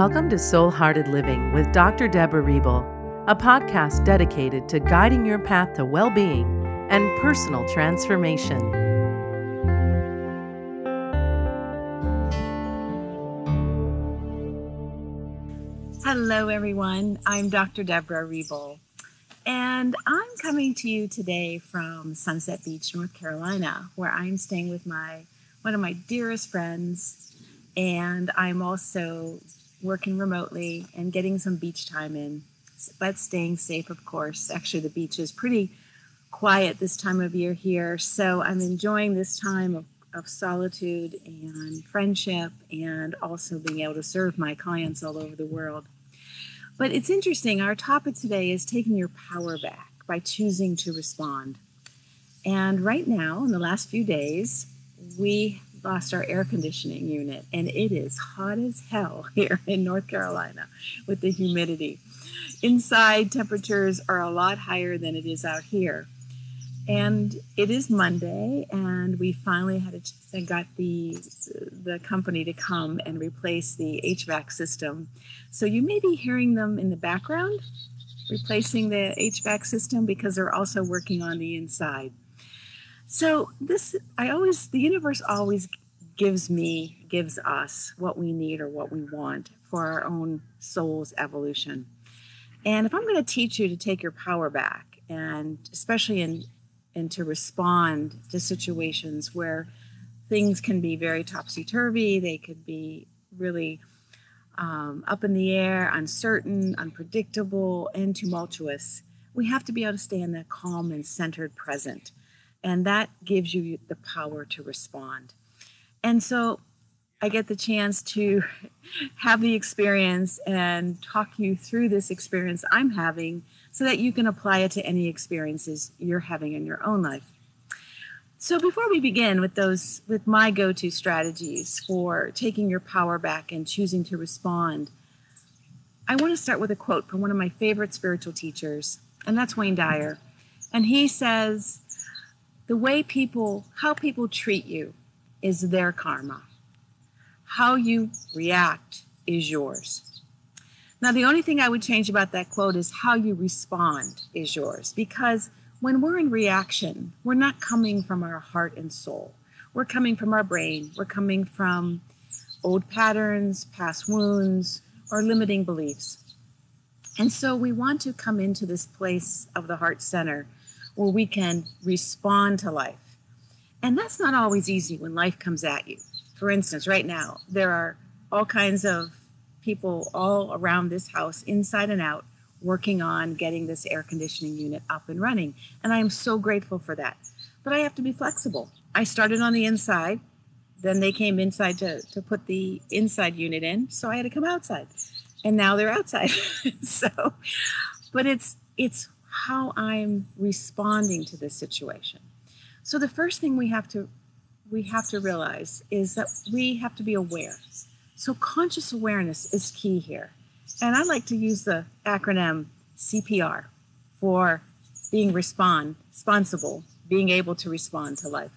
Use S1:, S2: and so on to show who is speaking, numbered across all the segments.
S1: Welcome to Soul Hearted Living with Dr. Deborah Riebel, a podcast dedicated to guiding your path to well being and personal transformation.
S2: Hello, everyone. I'm Dr. Deborah Riebel, and I'm coming to you today from Sunset Beach, North Carolina, where I'm staying with my one of my dearest friends, and I'm also working remotely and getting some beach time in, but staying safe, of course. Actually, the beach is pretty quiet this time of year here, so I'm enjoying this time of, of solitude and friendship and also being able to serve my clients all over the world. But it's interesting, our topic today is taking your power back by choosing to respond. And right now, in the last few days, we lost our air conditioning unit, and it is hot as hell here in North Carolina with the humidity. Inside, temperatures are a lot higher than it is out here. And it is Monday, and we finally had a, chance and got the the company to come and replace the HVAC system. So you may be hearing them in the background, replacing the HVAC system because they're also working on the inside. So this, I always, the universe always gives me, gives us what we need or what we want for our own soul's evolution. And if I'm going to teach you to take your power back, and especially in and to respond to situations where things can be very topsy turvy, they could be really um, up in the air, uncertain, unpredictable, and tumultuous. We have to be able to stay in that calm and centered present and that gives you the power to respond. And so I get the chance to have the experience and talk you through this experience I'm having so that you can apply it to any experiences you're having in your own life. So before we begin with those with my go-to strategies for taking your power back and choosing to respond, I want to start with a quote from one of my favorite spiritual teachers, and that's Wayne Dyer. And he says, the way people, how people treat you is their karma. How you react is yours. Now, the only thing I would change about that quote is how you respond is yours. Because when we're in reaction, we're not coming from our heart and soul. We're coming from our brain. We're coming from old patterns, past wounds, or limiting beliefs. And so we want to come into this place of the heart center where we can respond to life. And that's not always easy when life comes at you. For instance, right now, there are all kinds of people all around this house, inside and out, working on getting this air conditioning unit up and running. And I am so grateful for that. But I have to be flexible. I started on the inside, then they came inside to, to put the inside unit in, so I had to come outside. And now they're outside. so, but it's it's how I'm responding to this situation. So the first thing we have to we have to realize is that we have to be aware. So conscious awareness is key here. And I like to use the acronym CPR for being respond responsible, being able to respond to life.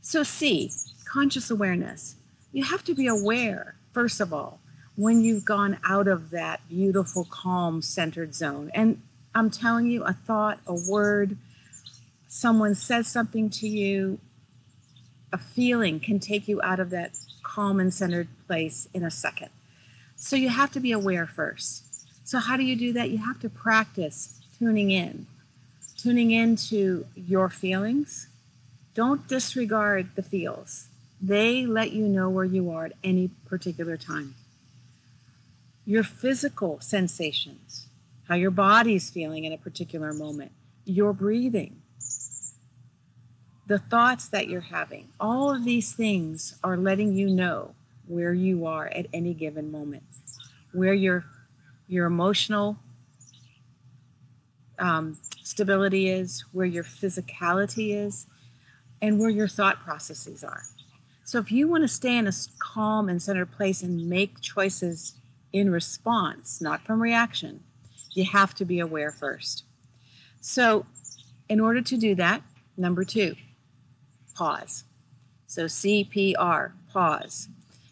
S2: So C, conscious awareness. You have to be aware, first of all, when you've gone out of that beautiful, calm, centered zone. And I'm telling you, a thought, a word, someone says something to you, a feeling can take you out of that calm and centered place in a second. So you have to be aware first. So, how do you do that? You have to practice tuning in, tuning into your feelings. Don't disregard the feels, they let you know where you are at any particular time. Your physical sensations, how your body's feeling in a particular moment, your breathing, the thoughts that you're having. All of these things are letting you know where you are at any given moment, where your your emotional um, stability is, where your physicality is, and where your thought processes are. So if you want to stay in a calm and centered place and make choices in response, not from reaction, you have to be aware first. So, in order to do that, number two, pause. So, CPR, pause.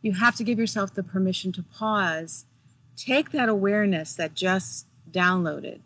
S2: You have to give yourself the permission to pause take that awareness that just downloaded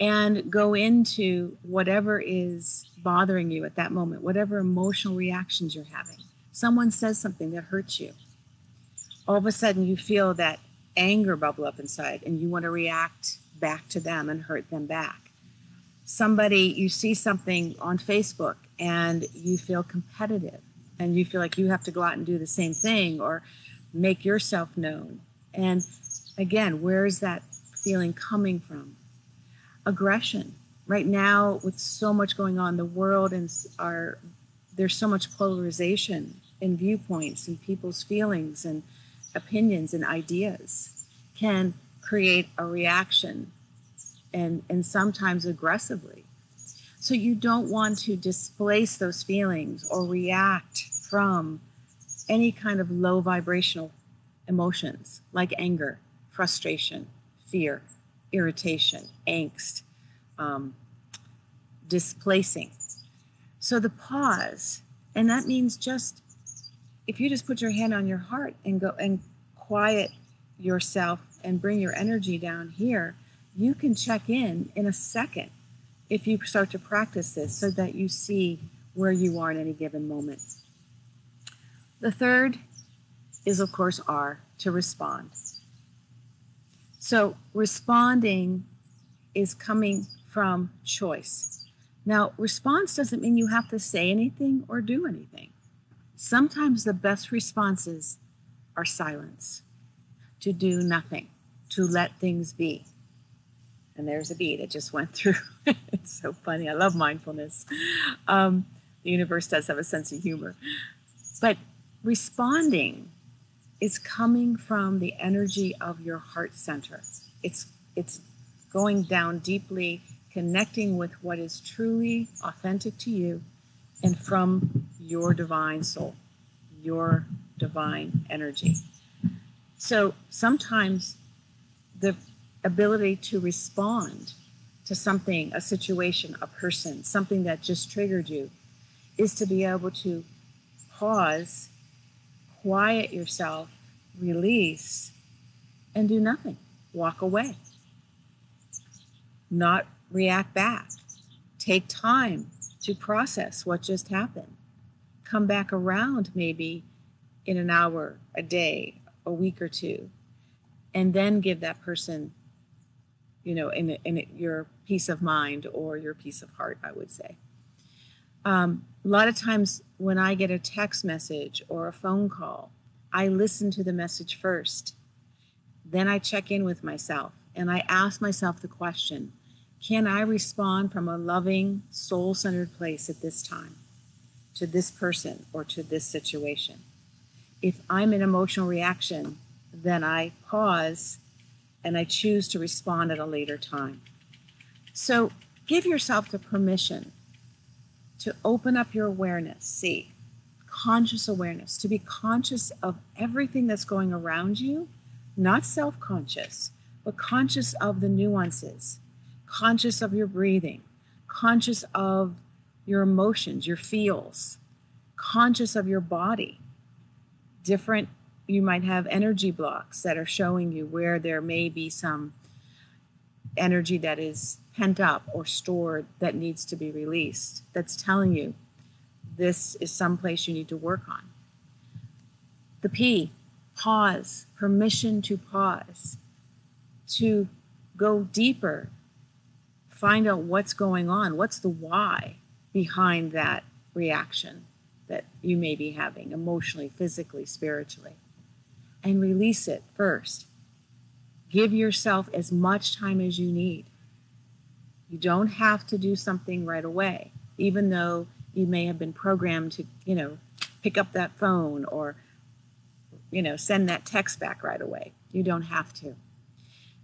S2: and go into whatever is bothering you at that moment, whatever emotional reactions you're having. Someone says something that hurts you. All of a sudden, you feel that anger bubble up inside and you want to react back to them and hurt them back. Somebody, you see something on Facebook and you feel competitive and you feel like you have to go out and do the same thing or make yourself known. And again, where is that feeling coming from? Aggression. Right now, with so much going on, the world and our there's so much polarization in viewpoints and people's feelings and opinions and ideas can create a reaction and and sometimes aggressively so you don't want to displace those feelings or react from any kind of low vibrational emotions like anger, frustration, fear, irritation, angst, um, displacing. So the pause, and that means just if you just put your hand on your heart and go and quiet yourself and bring your energy down here, you can check in in a second if you start to practice this so that you see where you are in any given moment. The third is, of course, R, to respond. So responding is coming from choice. Now, response doesn't mean you have to say anything or do anything. Sometimes the best responses are silence, to do nothing, to let things be. And there's a bee that just went through. it's so funny. I love mindfulness. Um, the universe does have a sense of humor. But responding is coming from the energy of your heart center. It's it's going down deeply, connecting with what is truly authentic to you and from your divine soul, your divine energy. So sometimes the ability to respond to something, a situation, a person, something that just triggered you, is to be able to pause quiet yourself, release, and do nothing. Walk away. Not react back. Take time to process what just happened. Come back around maybe in an hour, a day, a week or two, and then give that person, you know, in, in your peace of mind or your peace of heart, I would say. Um, a lot of times when I get a text message or a phone call, I listen to the message first. Then I check in with myself and I ask myself the question Can I respond from a loving, soul centered place at this time to this person or to this situation? If I'm in emotional reaction, then I pause and I choose to respond at a later time. So give yourself the permission to open up your awareness. C, conscious awareness, to be conscious of everything that's going around you, not self conscious, but conscious of the nuances, conscious of your breathing, conscious of your emotions, your feels, conscious of your body. Different, you might have energy blocks that are showing you where there may be some energy that is pent up or stored that needs to be released, that's telling you this is someplace you need to work on. The P, pause, permission to pause, to go deeper, find out what's going on, what's the why behind that reaction that you may be having emotionally, physically, spiritually, and release it first. Give yourself as much time as you need. You don't have to do something right away, even though you may have been programmed to, you know, pick up that phone or, you know, send that text back right away. You don't have to.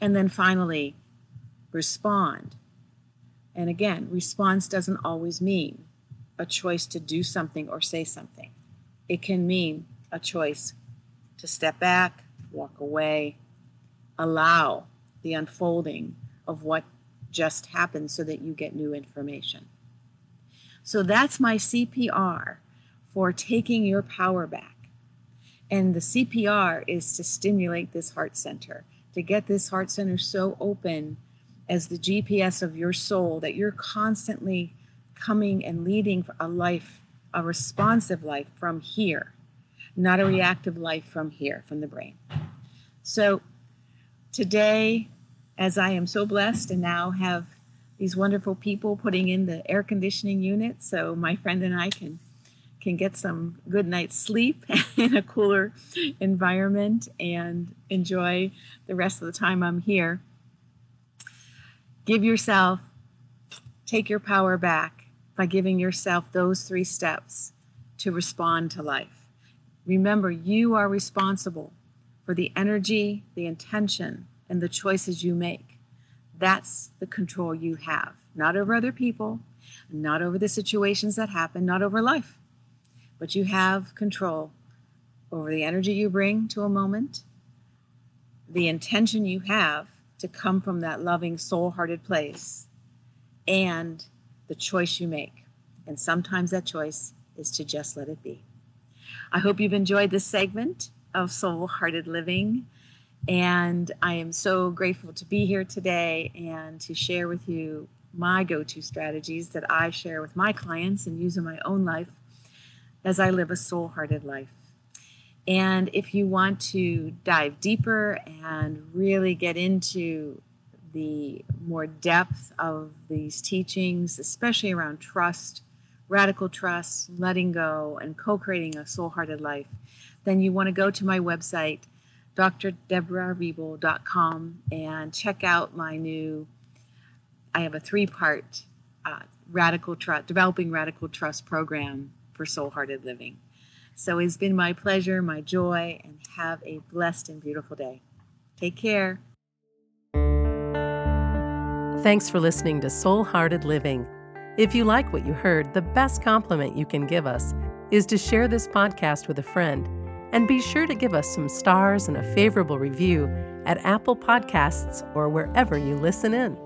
S2: And then finally, respond. And again, response doesn't always mean a choice to do something or say something. It can mean a choice to step back, walk away, allow the unfolding of what just happened so that you get new information. So that's my CPR for taking your power back. And the CPR is to stimulate this heart center, to get this heart center so open as the GPS of your soul that you're constantly coming and leading a life, a responsive life from here, not a uh-huh. reactive life from here, from the brain. So today, as I am so blessed and now have these wonderful people putting in the air conditioning unit so my friend and I can can get some good night's sleep in a cooler environment and enjoy the rest of the time I'm here. Give yourself, take your power back by giving yourself those three steps to respond to life. Remember, you are responsible for the energy, the intention, and the choices you make. That's the control you have, not over other people, not over the situations that happen, not over life but you have control over the energy you bring to a moment, the intention you have to come from that loving, soul hearted place, and the choice you make. And sometimes that choice is to just let it be. I hope you've enjoyed this segment of Soul Hearted Living. And I am so grateful to be here today and to share with you my go to strategies that I share with my clients and use in my own life as I live a soul hearted life. And if you want to dive deeper and really get into the more depth of these teachings, especially around trust, radical trust, letting go, and co creating a soul hearted life, then you want to go to my website, drdeborahriebel.com, and check out my new, I have a three part uh, radical trust, developing radical trust program for soul hearted living. So it's been my pleasure, my joy, and have a blessed and beautiful day. Take care.
S1: Thanks for listening to Soul Hearted Living. If you like what you heard, the best compliment you can give us is to share this podcast with a friend. And be sure to give us some stars and a favorable review at Apple Podcasts or wherever you listen in.